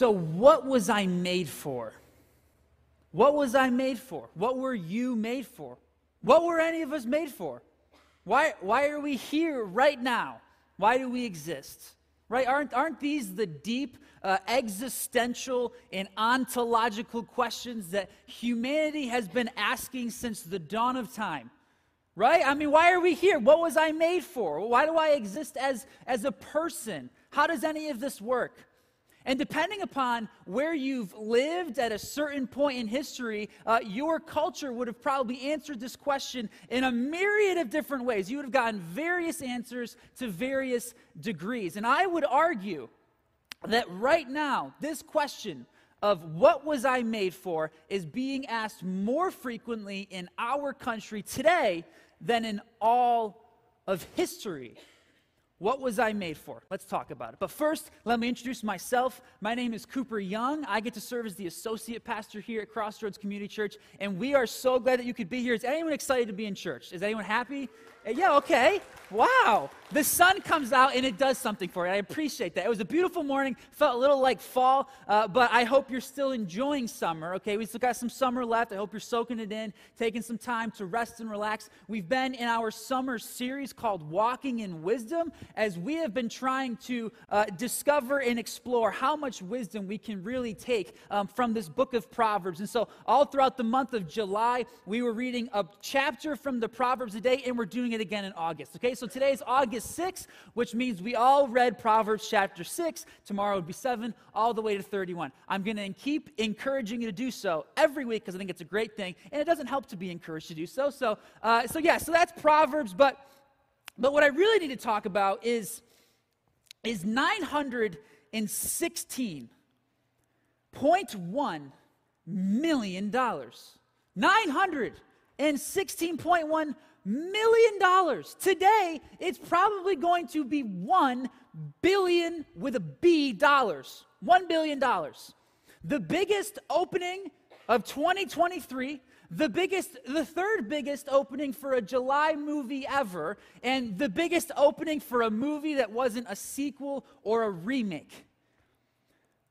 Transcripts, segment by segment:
So, what was I made for? What was I made for? What were you made for? What were any of us made for? Why, why are we here right now? Why do we exist? Right? Aren't, aren't these the deep uh, existential and ontological questions that humanity has been asking since the dawn of time? Right? I mean, why are we here? What was I made for? Why do I exist as, as a person? How does any of this work? And depending upon where you've lived at a certain point in history, uh, your culture would have probably answered this question in a myriad of different ways. You would have gotten various answers to various degrees. And I would argue that right now, this question of what was I made for is being asked more frequently in our country today than in all of history. What was I made for? Let's talk about it. But first, let me introduce myself. My name is Cooper Young. I get to serve as the associate pastor here at Crossroads Community Church, and we are so glad that you could be here. Is anyone excited to be in church? Is anyone happy? Yeah, okay. Wow. The sun comes out and it does something for you. I appreciate that. It was a beautiful morning. Felt a little like fall, uh, but I hope you're still enjoying summer. Okay, we still got some summer left. I hope you're soaking it in, taking some time to rest and relax. We've been in our summer series called Walking in Wisdom as we have been trying to uh, discover and explore how much wisdom we can really take um, from this book of Proverbs. And so, all throughout the month of July, we were reading a chapter from the Proverbs a day, and we're doing doing it again in August. Okay, so today is August 6th, which means we all read Proverbs chapter 6. Tomorrow would be 7, all the way to 31. I'm going to keep encouraging you to do so every week because I think it's a great thing, and it doesn't help to be encouraged to do so. So, uh, so yeah, so that's Proverbs, but but what I really need to talk about is is 916.1 million dollars. 916.1 million dollars. Today, it's probably going to be 1 billion with a B dollars. 1 billion dollars. The biggest opening of 2023, the biggest the third biggest opening for a July movie ever, and the biggest opening for a movie that wasn't a sequel or a remake.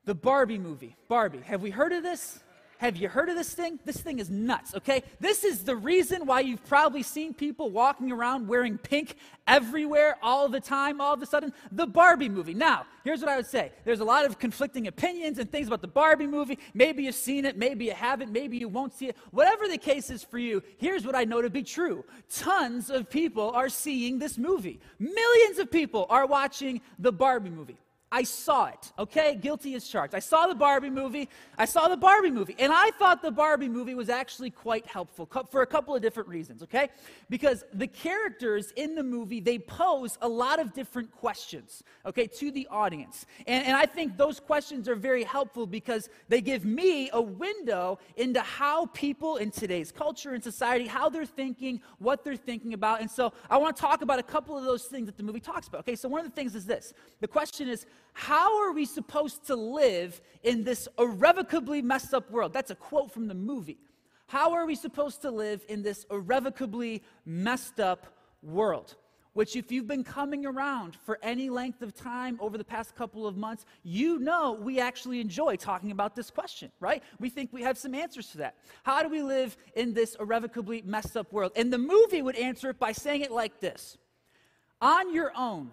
The Barbie movie. Barbie. Have we heard of this? Have you heard of this thing? This thing is nuts, okay? This is the reason why you've probably seen people walking around wearing pink everywhere all the time, all of a sudden. The Barbie movie. Now, here's what I would say there's a lot of conflicting opinions and things about the Barbie movie. Maybe you've seen it, maybe you haven't, maybe you won't see it. Whatever the case is for you, here's what I know to be true tons of people are seeing this movie, millions of people are watching the Barbie movie. I saw it, okay? Guilty as charged. I saw the Barbie movie. I saw the Barbie movie. And I thought the Barbie movie was actually quite helpful for a couple of different reasons, okay? Because the characters in the movie, they pose a lot of different questions, okay, to the audience. And, and I think those questions are very helpful because they give me a window into how people in today's culture and society, how they're thinking, what they're thinking about. And so I want to talk about a couple of those things that the movie talks about, okay? So one of the things is this. The question is, how are we supposed to live in this irrevocably messed up world? That's a quote from the movie. How are we supposed to live in this irrevocably messed up world? Which, if you've been coming around for any length of time over the past couple of months, you know we actually enjoy talking about this question, right? We think we have some answers to that. How do we live in this irrevocably messed up world? And the movie would answer it by saying it like this On your own,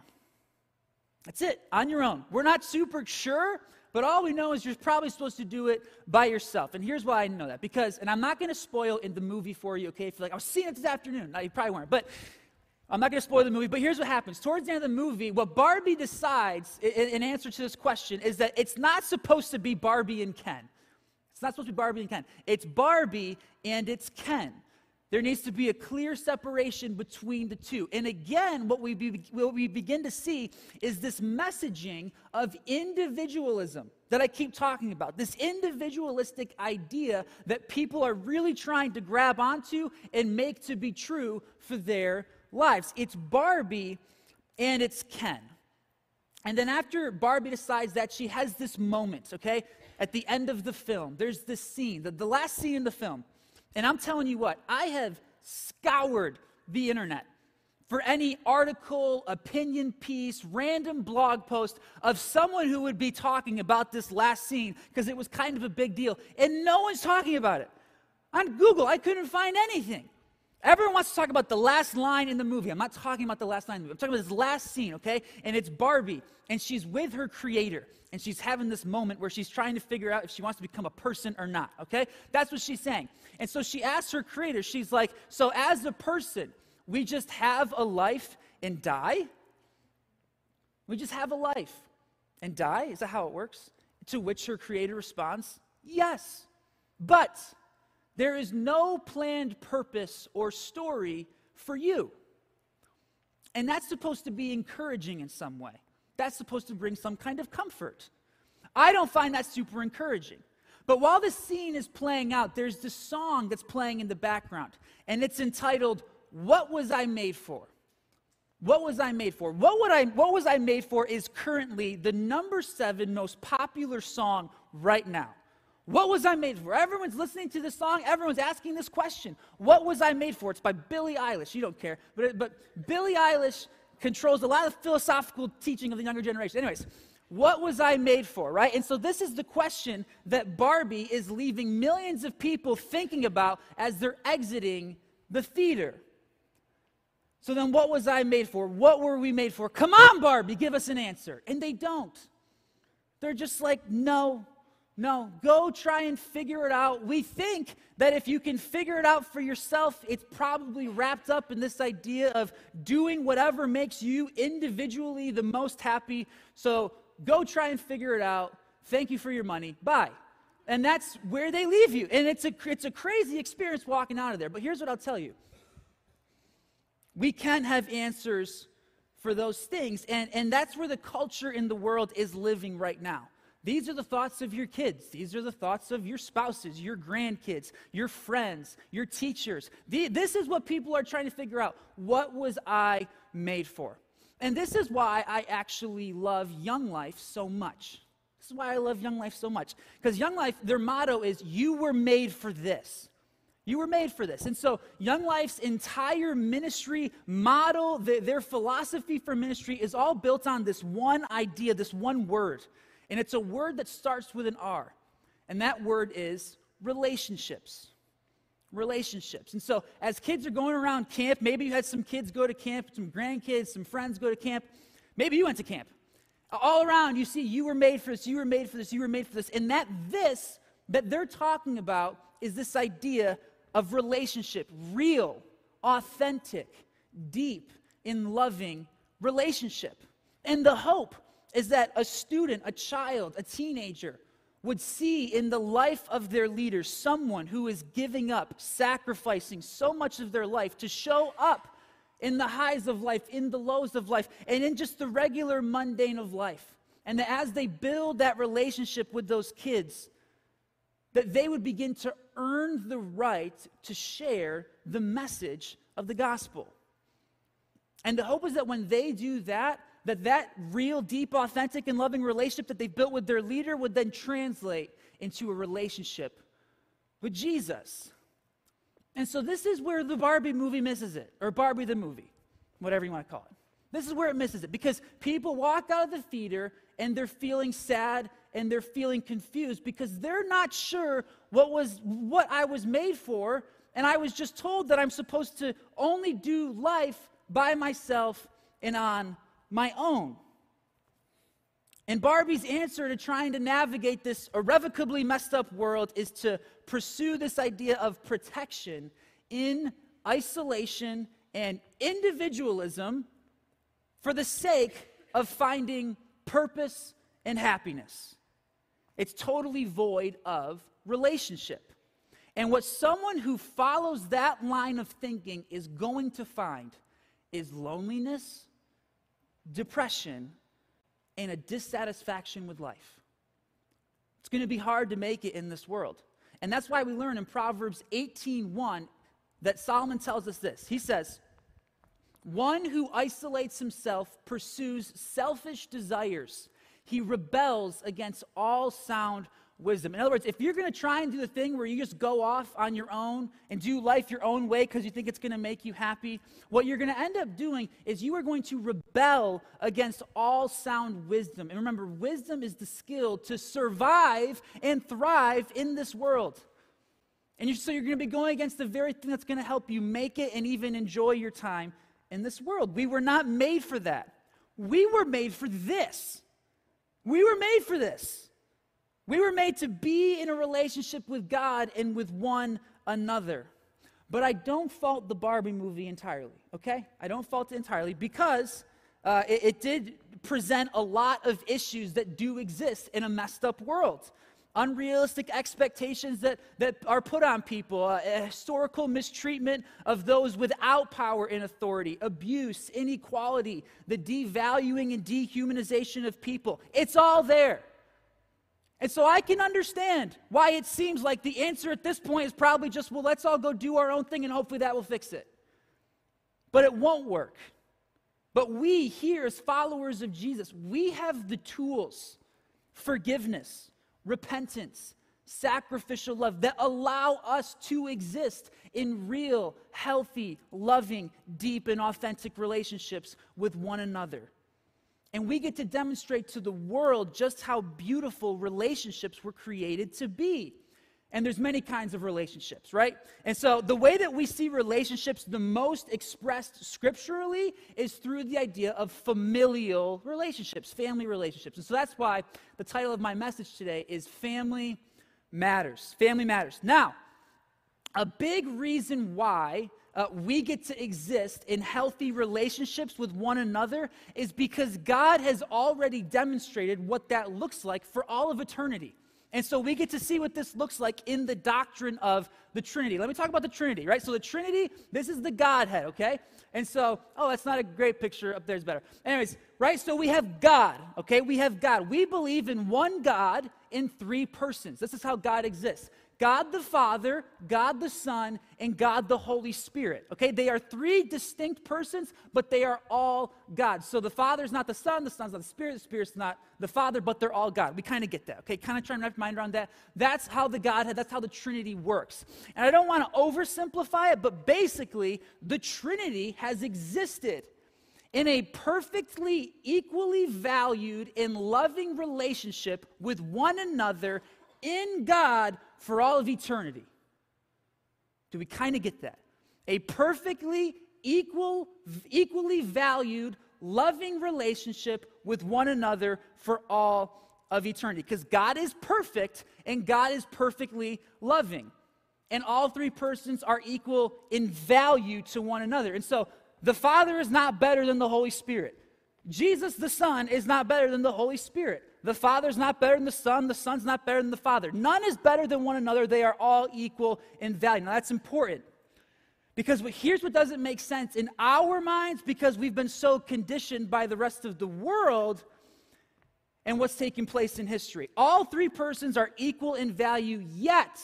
that's it, on your own. We're not super sure, but all we know is you're probably supposed to do it by yourself. And here's why I know that. Because, and I'm not going to spoil in the movie for you, okay? If you're like, I was seeing it this afternoon. No, you probably weren't. But I'm not going to spoil the movie, but here's what happens. Towards the end of the movie, what Barbie decides in, in answer to this question is that it's not supposed to be Barbie and Ken. It's not supposed to be Barbie and Ken. It's Barbie and it's Ken. There needs to be a clear separation between the two. And again, what we, be, what we begin to see is this messaging of individualism that I keep talking about. This individualistic idea that people are really trying to grab onto and make to be true for their lives. It's Barbie and it's Ken. And then after Barbie decides that, she has this moment, okay? At the end of the film, there's this scene, the, the last scene in the film and I'm telling you what, I have scoured the internet for any article, opinion piece, random blog post of someone who would be talking about this last scene because it was kind of a big deal. And no one's talking about it. On Google, I couldn't find anything. Everyone wants to talk about the last line in the movie. I'm not talking about the last line in the. I'm talking about this last scene, okay? And it's Barbie, and she's with her creator, and she's having this moment where she's trying to figure out if she wants to become a person or not, okay? That's what she's saying. And so she asks her creator, she's like, So as a person, we just have a life and die? We just have a life and die? Is that how it works? To which her creator responds, Yes. But there is no planned purpose or story for you. And that's supposed to be encouraging in some way. That's supposed to bring some kind of comfort. I don't find that super encouraging. But while this scene is playing out, there's this song that's playing in the background, and it's entitled what was I made for? What was I made for? What, would I, what was I made for is currently the number seven most popular song right now. What was I made for? Everyone's listening to this song. Everyone's asking this question. What was I made for? It's by Billie Eilish. You don't care. But, but Billie Eilish controls a lot of philosophical teaching of the younger generation. Anyways, what was I made for, right? And so this is the question that Barbie is leaving millions of people thinking about as they're exiting the theater. So then, what was I made for? What were we made for? Come on, Barbie, give us an answer. And they don't. They're just like, no, no, go try and figure it out. We think that if you can figure it out for yourself, it's probably wrapped up in this idea of doing whatever makes you individually the most happy. So go try and figure it out. Thank you for your money. Bye. And that's where they leave you. And it's a, it's a crazy experience walking out of there. But here's what I'll tell you we can have answers for those things. And, and that's where the culture in the world is living right now. These are the thoughts of your kids. These are the thoughts of your spouses, your grandkids, your friends, your teachers. This is what people are trying to figure out. What was I made for? And this is why I actually love Young Life so much. This is why I love Young Life so much. Because Young Life, their motto is, You were made for this. You were made for this. And so, Young Life's entire ministry model, the, their philosophy for ministry is all built on this one idea, this one word. And it's a word that starts with an R. And that word is relationships. Relationships. And so, as kids are going around camp, maybe you had some kids go to camp, some grandkids, some friends go to camp. Maybe you went to camp. All around, you see, you were made for this, you were made for this, you were made for this. And that this that they're talking about is this idea of relationship, real, authentic, deep, in loving relationship. And the hope is that a student, a child, a teenager would see in the life of their leader someone who is giving up, sacrificing so much of their life to show up in the highs of life, in the lows of life, and in just the regular mundane of life. And that as they build that relationship with those kids, that they would begin to earn the right to share the message of the gospel. And the hope is that when they do that, that that real, deep, authentic, and loving relationship that they've built with their leader would then translate into a relationship with Jesus. And so this is where the Barbie movie misses it, or Barbie the movie, whatever you want to call it. This is where it misses it because people walk out of the theater and they're feeling sad and they're feeling confused because they're not sure what was what I was made for and I was just told that I'm supposed to only do life by myself and on my own. And Barbie's answer to trying to navigate this irrevocably messed up world is to pursue this idea of protection in isolation and individualism for the sake of finding purpose and happiness. It's totally void of relationship. And what someone who follows that line of thinking is going to find is loneliness, depression, and a dissatisfaction with life. It's going to be hard to make it in this world. And that's why we learn in Proverbs 18:1 that Solomon tells us this. He says, "One who isolates himself pursues selfish desires he rebels against all sound wisdom. In other words, if you're going to try and do the thing where you just go off on your own and do life your own way because you think it's going to make you happy, what you're going to end up doing is you are going to rebel against all sound wisdom. And remember, wisdom is the skill to survive and thrive in this world. And you're, so you're going to be going against the very thing that's going to help you make it and even enjoy your time in this world. We were not made for that. We were made for this. We were made for this. We were made to be in a relationship with God and with one another. But I don't fault the Barbie movie entirely, okay? I don't fault it entirely because uh, it, it did present a lot of issues that do exist in a messed up world unrealistic expectations that, that are put on people, uh, historical mistreatment of those without power and authority, abuse, inequality, the devaluing and dehumanization of people. It's all there. And so I can understand why it seems like the answer at this point is probably just, well, let's all go do our own thing and hopefully that will fix it. But it won't work. But we here, as followers of Jesus, we have the tools forgiveness, repentance, sacrificial love that allow us to exist in real, healthy, loving, deep, and authentic relationships with one another. And we get to demonstrate to the world just how beautiful relationships were created to be. And there's many kinds of relationships, right? And so the way that we see relationships the most expressed scripturally is through the idea of familial relationships, family relationships. And so that's why the title of my message today is Family Matters. Family Matters. Now, a big reason why uh, we get to exist in healthy relationships with one another is because God has already demonstrated what that looks like for all of eternity. And so we get to see what this looks like in the doctrine of the Trinity. Let me talk about the Trinity, right? So the Trinity, this is the Godhead, okay? And so, oh, that's not a great picture. Up there's better. Anyways, right? So we have God, okay? We have God. We believe in one God in three persons. This is how God exists. God the Father, God the Son, and God the Holy Spirit. Okay, they are three distinct persons, but they are all God. So the Father is not the Son, the Son's not the Spirit, the Spirit's not the Father, but they're all God. We kind of get that. Okay, kind of trying to wrap your mind around that. That's how the Godhead, that's how the Trinity works. And I don't want to oversimplify it, but basically, the Trinity has existed in a perfectly equally valued and loving relationship with one another in God for all of eternity. Do we kind of get that? A perfectly equal, equally valued, loving relationship with one another for all of eternity. Because God is perfect and God is perfectly loving. And all three persons are equal in value to one another. And so the Father is not better than the Holy Spirit. Jesus the Son is not better than the Holy Spirit. The Father's not better than the Son. The Son's not better than the Father. None is better than one another. They are all equal in value. Now, that's important. Because here's what doesn't make sense in our minds because we've been so conditioned by the rest of the world and what's taking place in history. All three persons are equal in value, yet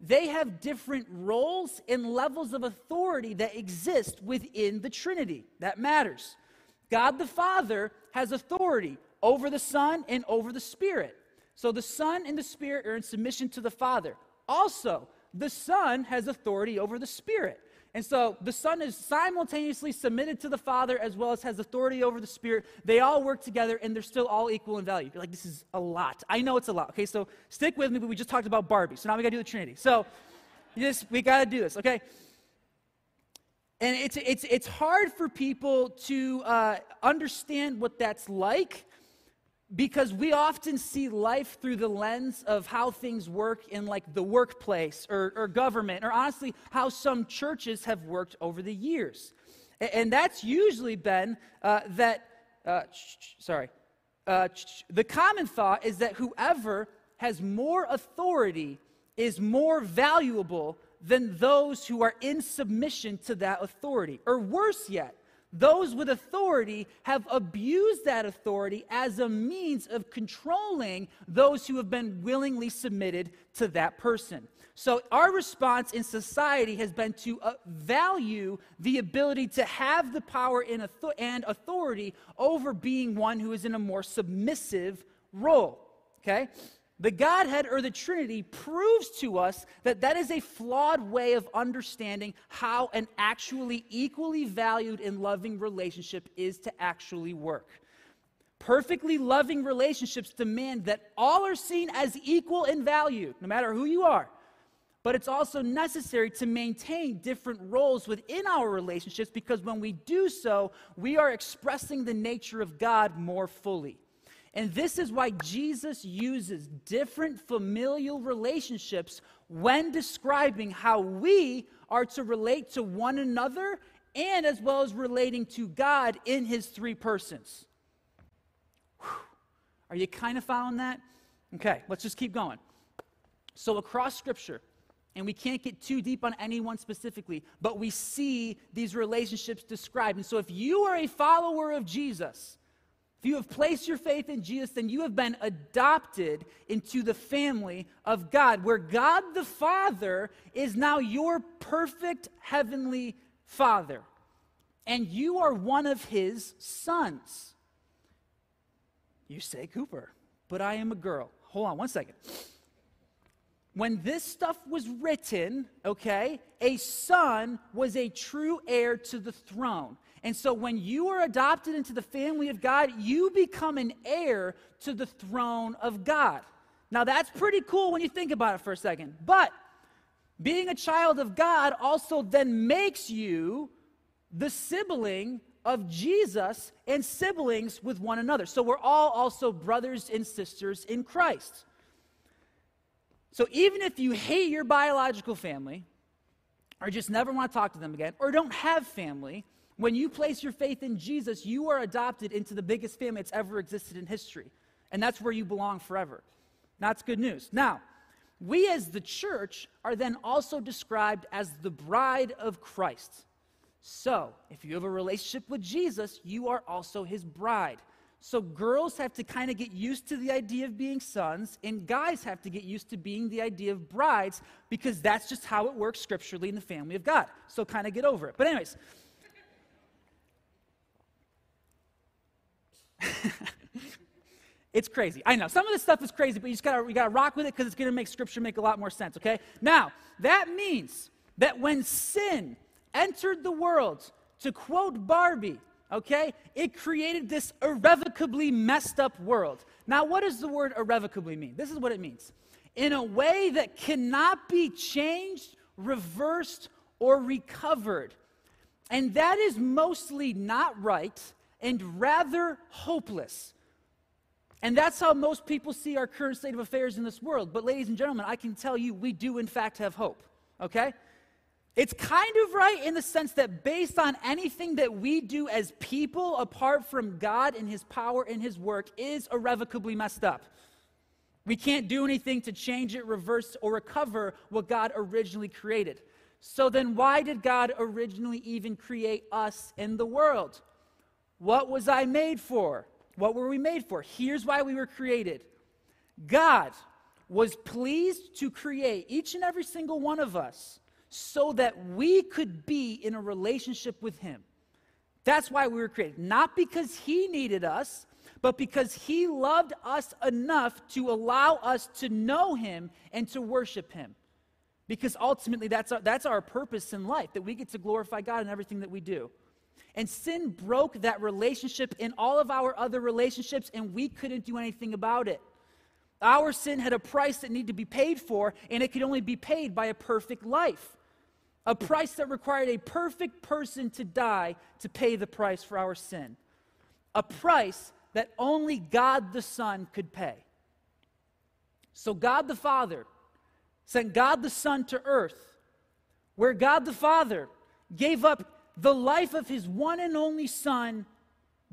they have different roles and levels of authority that exist within the Trinity. That matters. God the Father has authority over the Son and over the Spirit. So the Son and the Spirit are in submission to the Father. Also, the Son has authority over the Spirit. And so the Son is simultaneously submitted to the Father as well as has authority over the Spirit. They all work together and they're still all equal in value. You're like, this is a lot. I know it's a lot. Okay, so stick with me, but we just talked about Barbie. So now we got to do the Trinity. So this we got to do this, okay? And it's, it's, it's hard for people to uh, understand what that's like because we often see life through the lens of how things work in like the workplace or, or government or honestly how some churches have worked over the years. And, that's usually been uh, that uh, sorry uh, the common thought is that whoever has more authority is more valuable than those who are in submission to that authority or worse yet those with authority have abused that authority as a means of controlling those who have been willingly submitted to that person. So, our response in society has been to uh, value the ability to have the power and authority over being one who is in a more submissive role. Okay? The Godhead or the Trinity proves to us that that is a flawed way of understanding how an actually equally valued and loving relationship is to actually work. Perfectly loving relationships demand that all are seen as equal in value, no matter who you are. But it's also necessary to maintain different roles within our relationships because when we do so, we are expressing the nature of God more fully. And this is why Jesus uses different familial relationships when describing how we are to relate to one another and as well as relating to God in his three persons. Whew. Are you kind of following that? Okay, let's just keep going. So, across Scripture, and we can't get too deep on anyone specifically, but we see these relationships described. And so, if you are a follower of Jesus, if you have placed your faith in Jesus, then you have been adopted into the family of God, where God the Father is now your perfect heavenly Father. And you are one of his sons. You say, Cooper, but I am a girl. Hold on one second. When this stuff was written, okay, a son was a true heir to the throne. And so when you are adopted into the family of God, you become an heir to the throne of God. Now, that's pretty cool when you think about it for a second. But being a child of God also then makes you the sibling of Jesus and siblings with one another. So we're all also brothers and sisters in Christ. So even if you hate your biological family, or just never want to talk to them again, or don't have family, when you place your faith in Jesus, you are adopted into the biggest family that's ever existed in history. And that's where you belong forever. That's good news. Now, we as the church are then also described as the bride of Christ. So, if you have a relationship with Jesus, you are also his bride. So, girls have to kind of get used to the idea of being sons, and guys have to get used to being the idea of brides because that's just how it works scripturally in the family of God. So, kind of get over it. But, anyways, it's crazy. I know. Some of this stuff is crazy, but you just gotta, you gotta rock with it because it's gonna make scripture make a lot more sense, okay? Now, that means that when sin entered the world, to quote Barbie, okay, it created this irrevocably messed up world. Now, what does the word irrevocably mean? This is what it means in a way that cannot be changed, reversed, or recovered. And that is mostly not right and rather hopeless. And that's how most people see our current state of affairs in this world. But, ladies and gentlemen, I can tell you we do, in fact, have hope. Okay? It's kind of right in the sense that based on anything that we do as people apart from God and His power and His work is irrevocably messed up. We can't do anything to change it, reverse, or recover what God originally created. So then, why did God originally even create us in the world? What was I made for? What were we made for? Here's why we were created God was pleased to create each and every single one of us so that we could be in a relationship with Him. That's why we were created. Not because He needed us, but because He loved us enough to allow us to know Him and to worship Him. Because ultimately, that's our, that's our purpose in life, that we get to glorify God in everything that we do. And sin broke that relationship in all of our other relationships, and we couldn't do anything about it. Our sin had a price that needed to be paid for, and it could only be paid by a perfect life. A price that required a perfect person to die to pay the price for our sin. A price that only God the Son could pay. So, God the Father sent God the Son to earth, where God the Father gave up the life of his one and only son,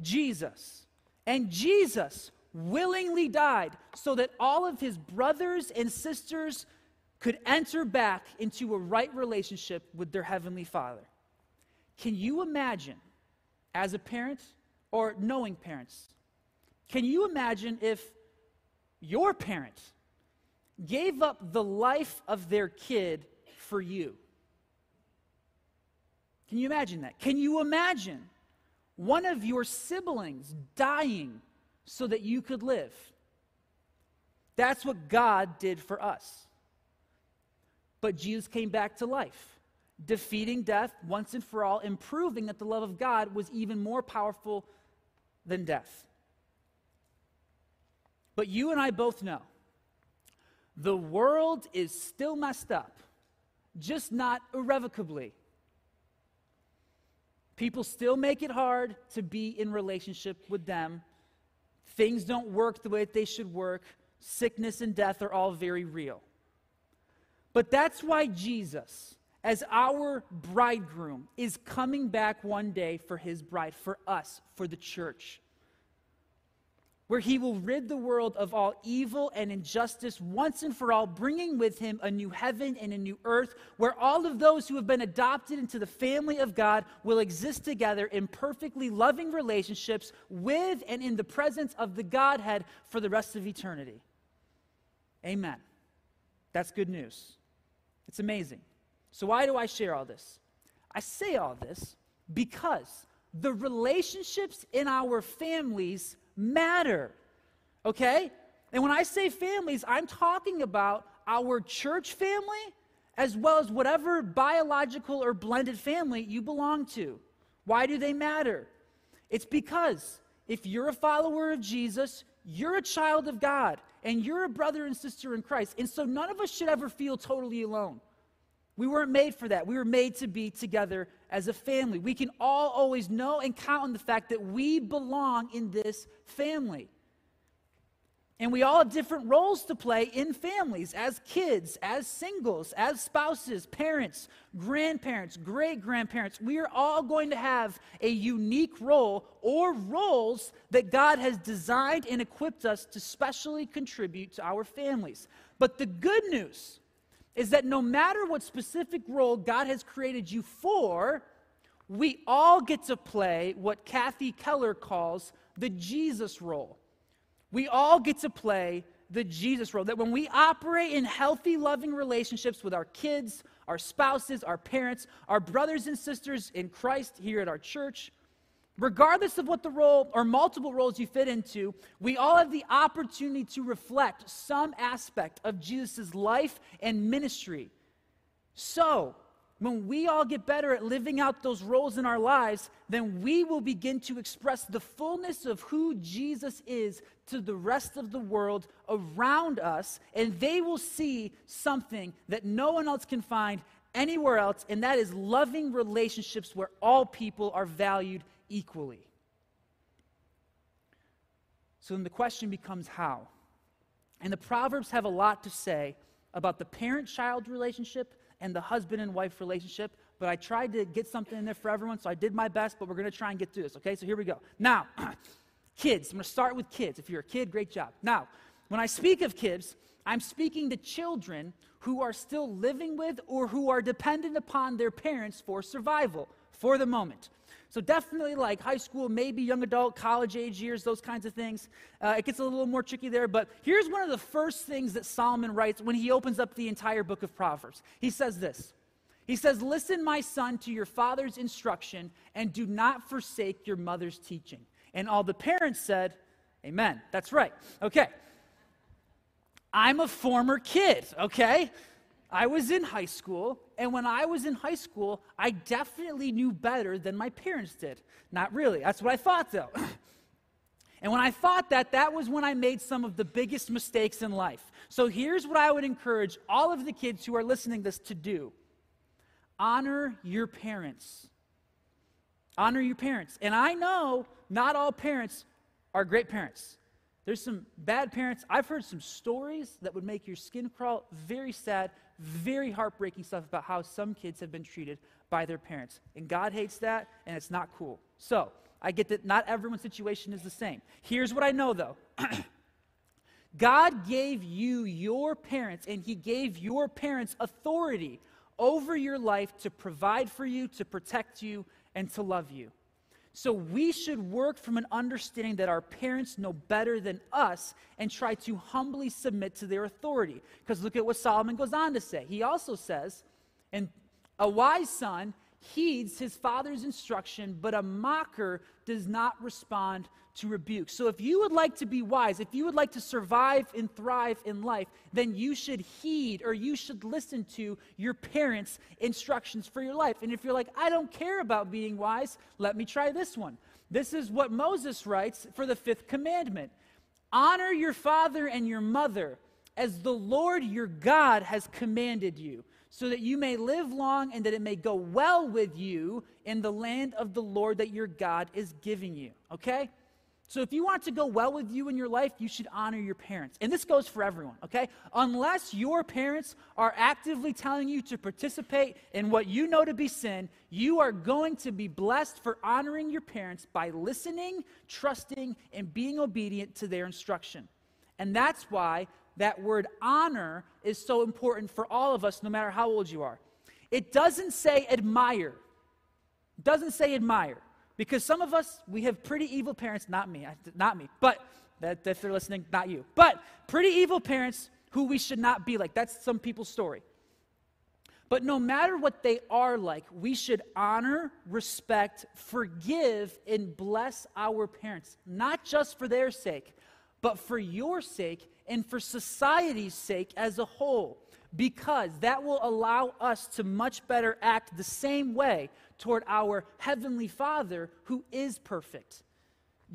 Jesus. And Jesus willingly died so that all of his brothers and sisters could enter back into a right relationship with their heavenly Father. Can you imagine, as a parent or knowing parents, can you imagine if your parent gave up the life of their kid for you? Can you imagine that? Can you imagine one of your siblings dying so that you could live? That's what God did for us. But Jesus came back to life, defeating death once and for all, and proving that the love of God was even more powerful than death. But you and I both know the world is still messed up, just not irrevocably. People still make it hard to be in relationship with them. Things don't work the way they should work. Sickness and death are all very real. But that's why Jesus, as our bridegroom, is coming back one day for his bride, for us, for the church where he will rid the world of all evil and injustice once and for all, bringing with him a new heaven and a new earth, where all of those who have been adopted into the family of God will exist together in perfectly loving relationships with and in the presence of the Godhead for the rest of eternity. Amen. That's good news. It's amazing. So, why do I share all this? I say all this because the relationships in our families matter. Okay? And when I say families, I'm talking about our church family as well as whatever biological or blended family you belong to. Why do they matter? It's because if you're a follower of Jesus, you're a child of God and you're a brother and sister in Christ. And so none of us should ever feel totally alone. We weren't made for that. We were made to be together as a family. We can all always know and count on the fact that we belong in this family. And we all have different roles to play in families as kids, as singles, as spouses, parents, grandparents, great grandparents. We are all going to have a unique role or roles that God has designed and equipped us to specially contribute to our families. But the good news is that no matter what specific role God has created you for, we all get to play what Kathy Keller calls the Jesus role. We all get to play the Jesus role. That when we operate in healthy, loving relationships with our kids, our spouses, our parents, our brothers and sisters in Christ here at our church, Regardless of what the role or multiple roles you fit into, we all have the opportunity to reflect some aspect of Jesus' life and ministry. So, when we all get better at living out those roles in our lives, then we will begin to express the fullness of who Jesus is to the rest of the world around us, and they will see something that no one else can find anywhere else, and that is loving relationships where all people are valued equally. So then the question becomes how? And the Proverbs have a lot to say about the parent child relationship and the husband and wife relationship, but I tried to get something in there for everyone, so I did my best, but we're going to try and get through this, okay? So here we go. Now, kids, I'm going to start with kids. If you're a kid, great job. Now, when I speak of kids, I'm speaking to children who are still living with or who are dependent upon their parents for survival for the moment. So definitely like high school, maybe young adult, college age years, those kinds of things. Uh, it gets a little more tricky there, but here's one of the first things that Solomon writes when he opens up the entire book of Proverbs. He says this. He says, Listen, my son, to your father's instruction, and do not forsake your mother's teaching. And all the parents said, Amen. That's right. Okay. I'm a former kid, okay? I was in high school, and when I was in high school, I definitely knew better than my parents did. Not really. That's what I thought, though. and when I thought that, that was when I made some of the biggest mistakes in life. So here's what I would encourage all of the kids who are listening this to do honor your parents. Honor your parents. And I know not all parents are great parents. There's some bad parents. I've heard some stories that would make your skin crawl. Very sad, very heartbreaking stuff about how some kids have been treated by their parents. And God hates that, and it's not cool. So, I get that not everyone's situation is the same. Here's what I know though God gave you your parents, and He gave your parents authority over your life to provide for you, to protect you, and to love you. So we should work from an understanding that our parents know better than us and try to humbly submit to their authority. Because look at what Solomon goes on to say. He also says, and a wise son heeds his father's instruction, but a mocker does not respond to rebuke. So, if you would like to be wise, if you would like to survive and thrive in life, then you should heed or you should listen to your parents' instructions for your life. And if you're like, I don't care about being wise, let me try this one. This is what Moses writes for the fifth commandment Honor your father and your mother as the Lord your God has commanded you so that you may live long and that it may go well with you in the land of the Lord that your God is giving you. Okay? So if you want to go well with you in your life, you should honor your parents. And this goes for everyone, okay? Unless your parents are actively telling you to participate in what you know to be sin, you are going to be blessed for honoring your parents by listening, trusting, and being obedient to their instruction. And that's why that word honor is so important for all of us, no matter how old you are. It doesn't say admire. It doesn't say admire. Because some of us, we have pretty evil parents, not me, not me, but that, if they're listening, not you, but pretty evil parents who we should not be like. That's some people's story. But no matter what they are like, we should honor, respect, forgive, and bless our parents, not just for their sake, but for your sake and for society's sake as a whole, because that will allow us to much better act the same way toward our Heavenly Father who is perfect.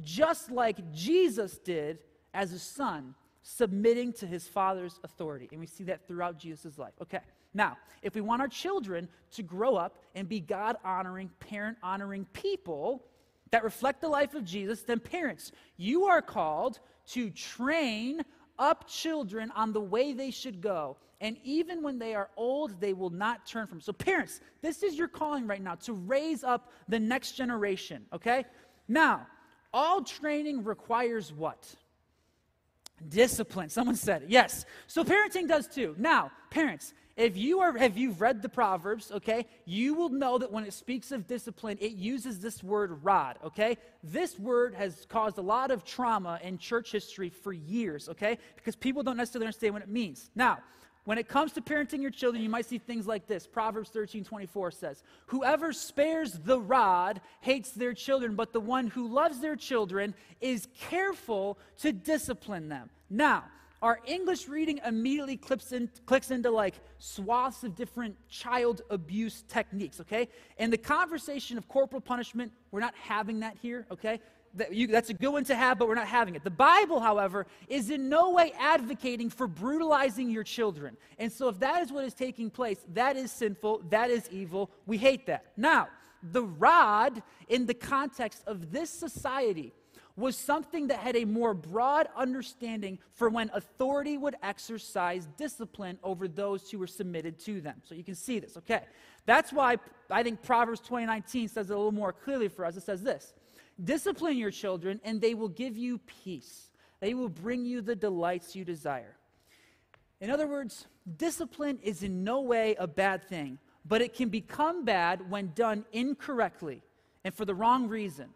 Just like Jesus did as a son, submitting to his Father's authority. And we see that throughout Jesus' life. Okay, now, if we want our children to grow up and be God honoring, parent honoring people that reflect the life of Jesus, then parents, you are called to train up children on the way they should go. And even when they are old, they will not turn from. So, parents, this is your calling right now to raise up the next generation, okay? Now, all training requires what? Discipline. Someone said it. Yes. So parenting does too. Now, parents, if you are have you've read the proverbs okay you will know that when it speaks of discipline it uses this word rod okay this word has caused a lot of trauma in church history for years okay because people don't necessarily understand what it means now when it comes to parenting your children, you might see things like this. Proverbs 13 24 says, Whoever spares the rod hates their children, but the one who loves their children is careful to discipline them. Now, our English reading immediately clips in, clicks into like swaths of different child abuse techniques, okay? And the conversation of corporal punishment, we're not having that here, okay? That you, that's a good one to have, but we're not having it. The Bible, however, is in no way advocating for brutalizing your children. And so, if that is what is taking place, that is sinful, that is evil. We hate that. Now, the rod, in the context of this society, was something that had a more broad understanding for when authority would exercise discipline over those who were submitted to them. So you can see this, okay? That's why I think Proverbs 2019 says it a little more clearly for us. It says this Discipline your children, and they will give you peace. They will bring you the delights you desire. In other words, discipline is in no way a bad thing, but it can become bad when done incorrectly and for the wrong reason.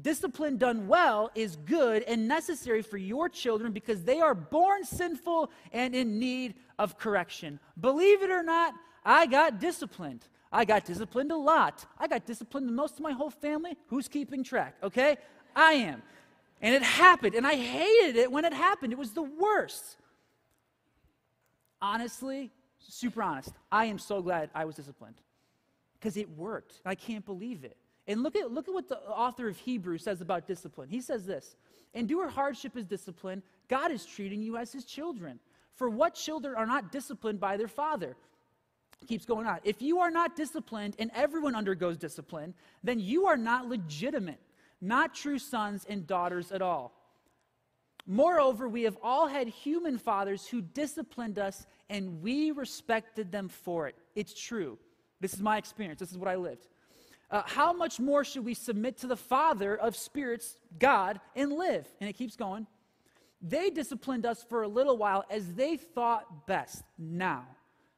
Discipline done well is good and necessary for your children because they are born sinful and in need of correction. Believe it or not, I got disciplined. I got disciplined a lot. I got disciplined the most of my whole family. Who's keeping track? Okay? I am. And it happened, and I hated it when it happened. It was the worst. Honestly, super honest, I am so glad I was disciplined because it worked. I can't believe it. And look at, look at what the author of Hebrews says about discipline. He says this Endure hardship as discipline. God is treating you as his children. For what children are not disciplined by their father? Keeps going on. If you are not disciplined and everyone undergoes discipline, then you are not legitimate, not true sons and daughters at all. Moreover, we have all had human fathers who disciplined us and we respected them for it. It's true. This is my experience. This is what I lived uh, how much more should we submit to the Father of spirits, God, and live? And it keeps going. They disciplined us for a little while as they thought best. Now,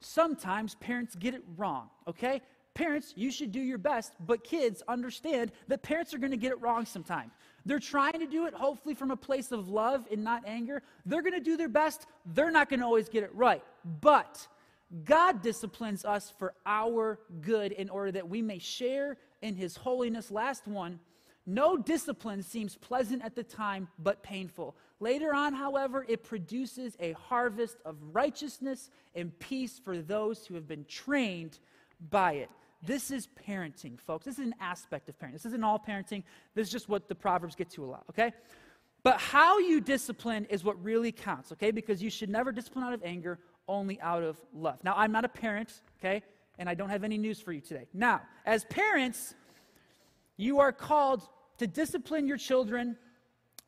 sometimes parents get it wrong, okay? Parents, you should do your best, but kids understand that parents are going to get it wrong sometimes. They're trying to do it, hopefully, from a place of love and not anger. They're going to do their best. They're not going to always get it right. But God disciplines us for our good in order that we may share in his holiness. Last one. No discipline seems pleasant at the time, but painful. Later on, however, it produces a harvest of righteousness and peace for those who have been trained by it. This is parenting, folks. This is an aspect of parenting. This isn't all parenting. This is just what the Proverbs get to a lot, okay? But how you discipline is what really counts, okay? Because you should never discipline out of anger, only out of love. Now, I'm not a parent, okay? And I don't have any news for you today. Now, as parents, you are called to discipline your children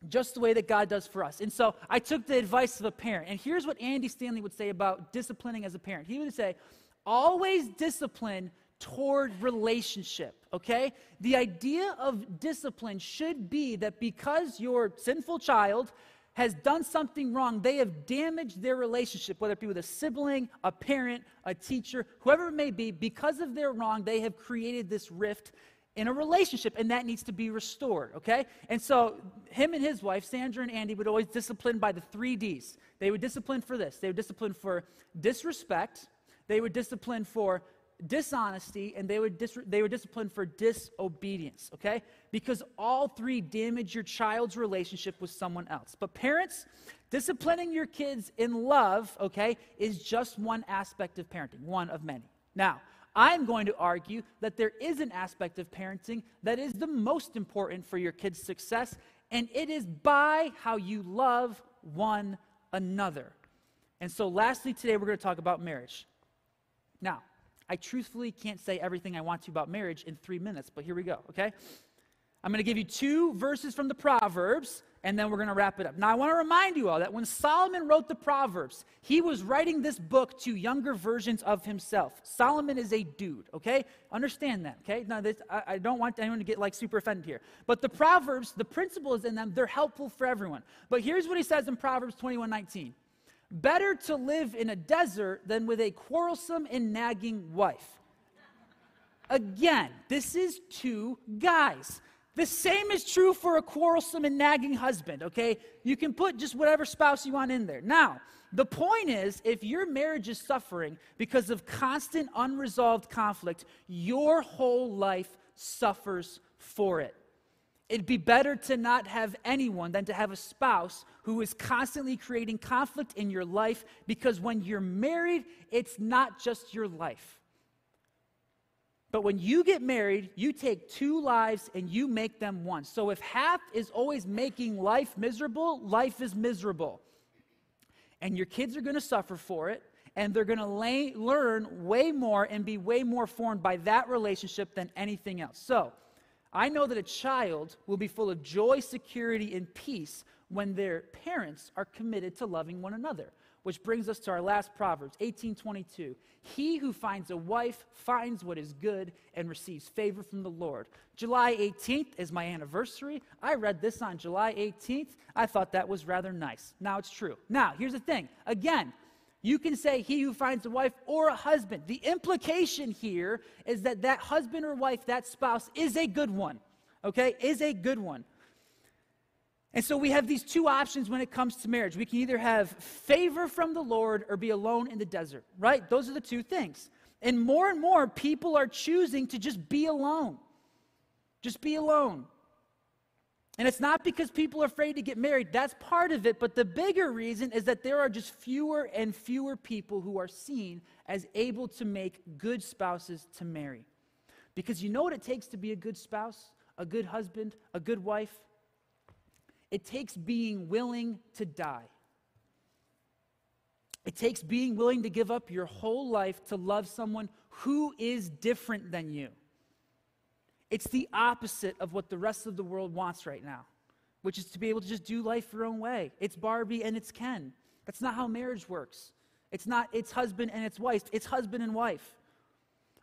just the way that God does for us. And so I took the advice of a parent. And here's what Andy Stanley would say about disciplining as a parent. He would say, always discipline toward relationship, okay? The idea of discipline should be that because your sinful child has done something wrong, they have damaged their relationship, whether it be with a sibling, a parent, a teacher, whoever it may be, because of their wrong, they have created this rift in a relationship, and that needs to be restored, okay? And so, him and his wife, Sandra and Andy, would always discipline by the three D's. They would discipline for this they would discipline for disrespect, they would discipline for dishonesty, and they would, dis- they would discipline for disobedience, okay? Because all three damage your child's relationship with someone else. But parents, disciplining your kids in love, okay, is just one aspect of parenting, one of many. Now, I'm going to argue that there is an aspect of parenting that is the most important for your kids' success, and it is by how you love one another. And so, lastly, today we're going to talk about marriage. Now, I truthfully can't say everything I want to about marriage in three minutes, but here we go, okay? I'm going to give you two verses from the Proverbs, and then we're going to wrap it up. Now, I want to remind you all that when Solomon wrote the Proverbs, he was writing this book to younger versions of himself. Solomon is a dude, okay? Understand that, okay? Now, this, I, I don't want anyone to get like super offended here. But the Proverbs, the principles in them, they're helpful for everyone. But here's what he says in Proverbs 21 19. Better to live in a desert than with a quarrelsome and nagging wife. Again, this is two guys. The same is true for a quarrelsome and nagging husband, okay? You can put just whatever spouse you want in there. Now, the point is if your marriage is suffering because of constant unresolved conflict, your whole life suffers for it. It'd be better to not have anyone than to have a spouse who is constantly creating conflict in your life because when you're married, it's not just your life. But when you get married, you take two lives and you make them one. So if half is always making life miserable, life is miserable. And your kids are going to suffer for it, and they're going to learn way more and be way more formed by that relationship than anything else. So, I know that a child will be full of joy, security, and peace when their parents are committed to loving one another. Which brings us to our last Proverbs, 1822. He who finds a wife finds what is good and receives favor from the Lord. July 18th is my anniversary. I read this on July 18th. I thought that was rather nice. Now it's true. Now, here's the thing. Again, you can say he who finds a wife or a husband. The implication here is that that husband or wife, that spouse, is a good one. Okay? Is a good one. And so we have these two options when it comes to marriage. We can either have favor from the Lord or be alone in the desert, right? Those are the two things. And more and more people are choosing to just be alone. Just be alone. And it's not because people are afraid to get married, that's part of it. But the bigger reason is that there are just fewer and fewer people who are seen as able to make good spouses to marry. Because you know what it takes to be a good spouse, a good husband, a good wife? It takes being willing to die. It takes being willing to give up your whole life to love someone who is different than you. It's the opposite of what the rest of the world wants right now, which is to be able to just do life your own way. It's Barbie and it's Ken. That's not how marriage works. It's not it's husband and it's wife, it's husband and wife.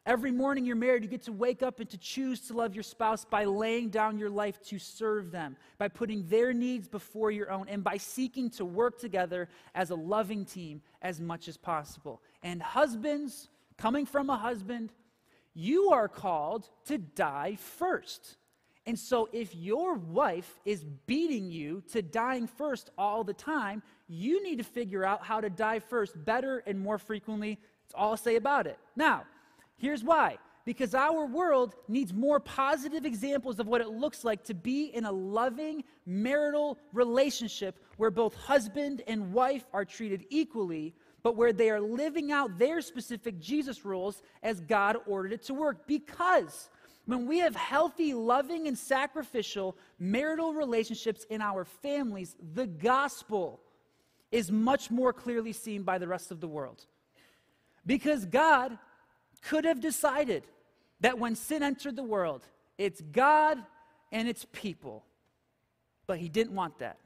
Every morning you're married, you get to wake up and to choose to love your spouse by laying down your life to serve them, by putting their needs before your own, and by seeking to work together as a loving team as much as possible. And husbands, coming from a husband, you are called to die first. And so, if your wife is beating you to dying first all the time, you need to figure out how to die first better and more frequently. That's all I'll say about it. Now, here's why. Because our world needs more positive examples of what it looks like to be in a loving marital relationship where both husband and wife are treated equally, but where they are living out their specific Jesus rules as God ordered it to work. Because when we have healthy, loving, and sacrificial marital relationships in our families, the gospel is much more clearly seen by the rest of the world. Because God could have decided that when sin entered the world, it's God and it's people. But he didn't want that.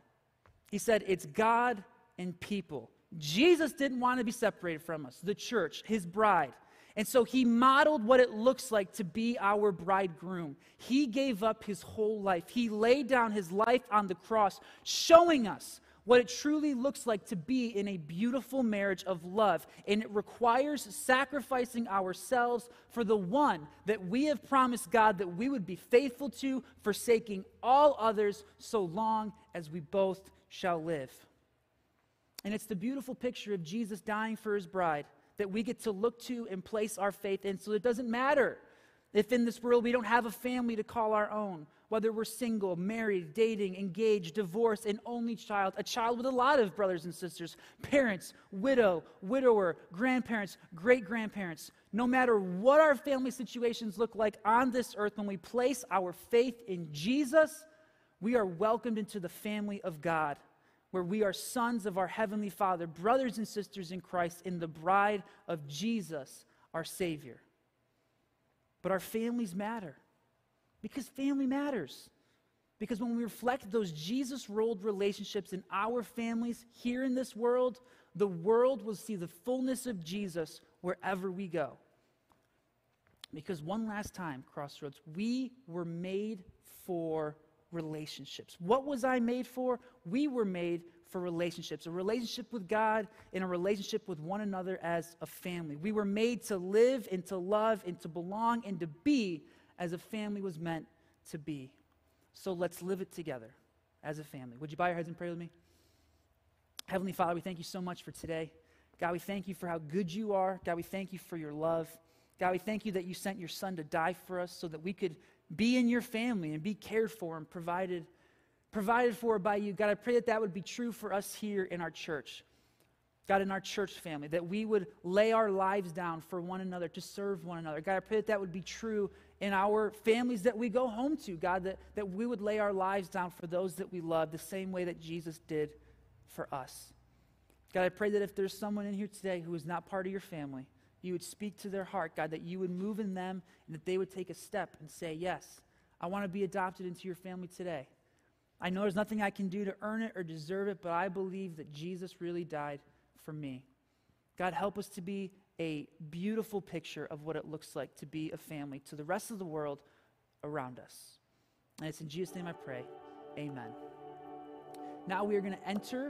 He said, it's God and people. Jesus didn't want to be separated from us, the church, his bride. And so he modeled what it looks like to be our bridegroom. He gave up his whole life. He laid down his life on the cross, showing us what it truly looks like to be in a beautiful marriage of love. And it requires sacrificing ourselves for the one that we have promised God that we would be faithful to, forsaking all others so long as we both shall live. And it's the beautiful picture of Jesus dying for his bride that we get to look to and place our faith in. So it doesn't matter if in this world we don't have a family to call our own, whether we're single, married, dating, engaged, divorced, an only child, a child with a lot of brothers and sisters, parents, widow, widower, grandparents, great grandparents. No matter what our family situations look like on this earth, when we place our faith in Jesus, we are welcomed into the family of God where we are sons of our Heavenly Father, brothers and sisters in Christ, in the bride of Jesus, our Savior. But our families matter because family matters. Because when we reflect those Jesus rolled relationships in our families here in this world, the world will see the fullness of Jesus wherever we go. Because one last time, Crossroads, we were made for relationships. What was I made for? We were made for relationships a relationship with God and a relationship with one another as a family. We were made to live and to love and to belong and to be as a family was meant to be. So let's live it together as a family. Would you bow your heads and pray with me? Heavenly Father, we thank you so much for today. God, we thank you for how good you are. God, we thank you for your love. God, we thank you that you sent your son to die for us so that we could be in your family and be cared for and provided, provided for by you. God, I pray that that would be true for us here in our church. God, in our church family, that we would lay our lives down for one another to serve one another. God, I pray that that would be true in our families that we go home to. God, that, that we would lay our lives down for those that we love the same way that Jesus did for us. God, I pray that if there's someone in here today who is not part of your family, you would speak to their heart, God, that you would move in them and that they would take a step and say, Yes, I want to be adopted into your family today. I know there's nothing I can do to earn it or deserve it, but I believe that Jesus really died for me. God, help us to be a beautiful picture of what it looks like to be a family to the rest of the world around us. And it's in Jesus' name I pray. Amen. Now we are going to enter